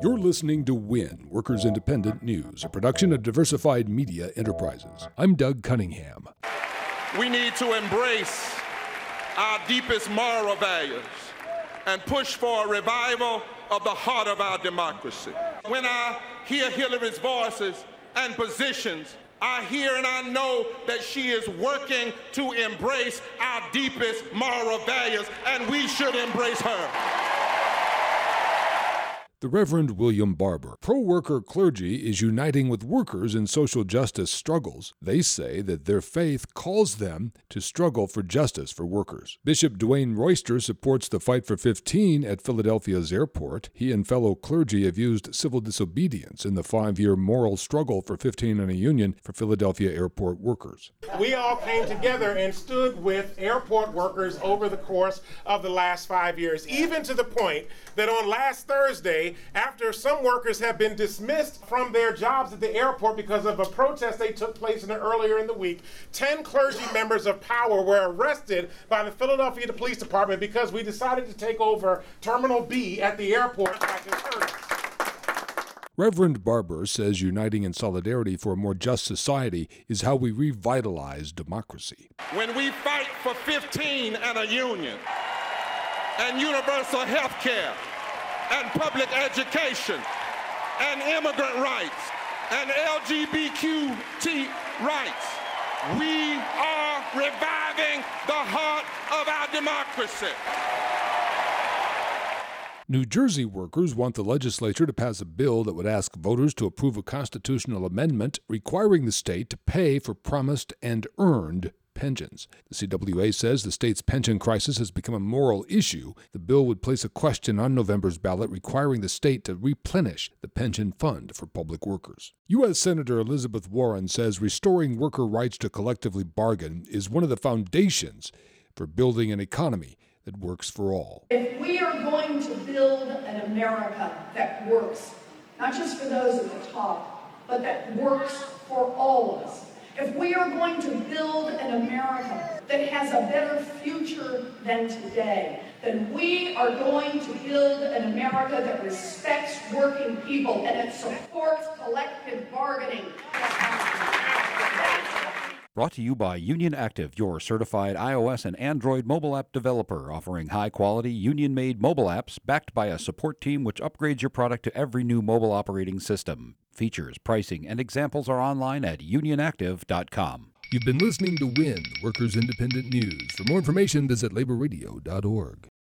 You're listening to WIN, Workers Independent News, a production of Diversified Media Enterprises. I'm Doug Cunningham. We need to embrace our deepest moral values and push for a revival of the heart of our democracy. When I hear Hillary's voices and positions, I hear and I know that she is working to embrace our deepest moral values, and we should embrace her. The Reverend William Barber. Pro worker clergy is uniting with workers in social justice struggles. They say that their faith calls them to struggle for justice for workers. Bishop Dwayne Royster supports the Fight for 15 at Philadelphia's airport. He and fellow clergy have used civil disobedience in the five year moral struggle for 15 and a union for Philadelphia airport workers. We all came together and stood with airport workers over the course of the last five years, even to the point that on last Thursday, after some workers have been dismissed from their jobs at the airport because of a protest they took place in earlier in the week. 10 clergy members of power were arrested by the Philadelphia Police Department because we decided to take over Terminal B at the airport back in Reverend Barber says uniting in solidarity for a more just society is how we revitalize democracy. When we fight for 15 and a union and universal health care and public education and immigrant rights and LGBTQ rights. We are reviving the heart of our democracy. New Jersey workers want the legislature to pass a bill that would ask voters to approve a constitutional amendment requiring the state to pay for promised and earned pensions. The CWA says the state's pension crisis has become a moral issue. The bill would place a question on November's ballot requiring the state to replenish the pension fund for public workers. U.S. Senator Elizabeth Warren says restoring worker rights to collectively bargain is one of the foundations for building an economy that works for all. If we are going to build an America that works, not just for those at the top, but that works for all of us, if we are going to build an America that has a better future than today, then we are going to build an America that respects working people and it supports collective bargaining. Brought to you by Union Active, your certified iOS and Android mobile app developer, offering high quality, union made mobile apps backed by a support team which upgrades your product to every new mobile operating system. Features, pricing, and examples are online at unionactive.com. You've been listening to WIN, Workers Independent News. For more information, visit laborradio.org.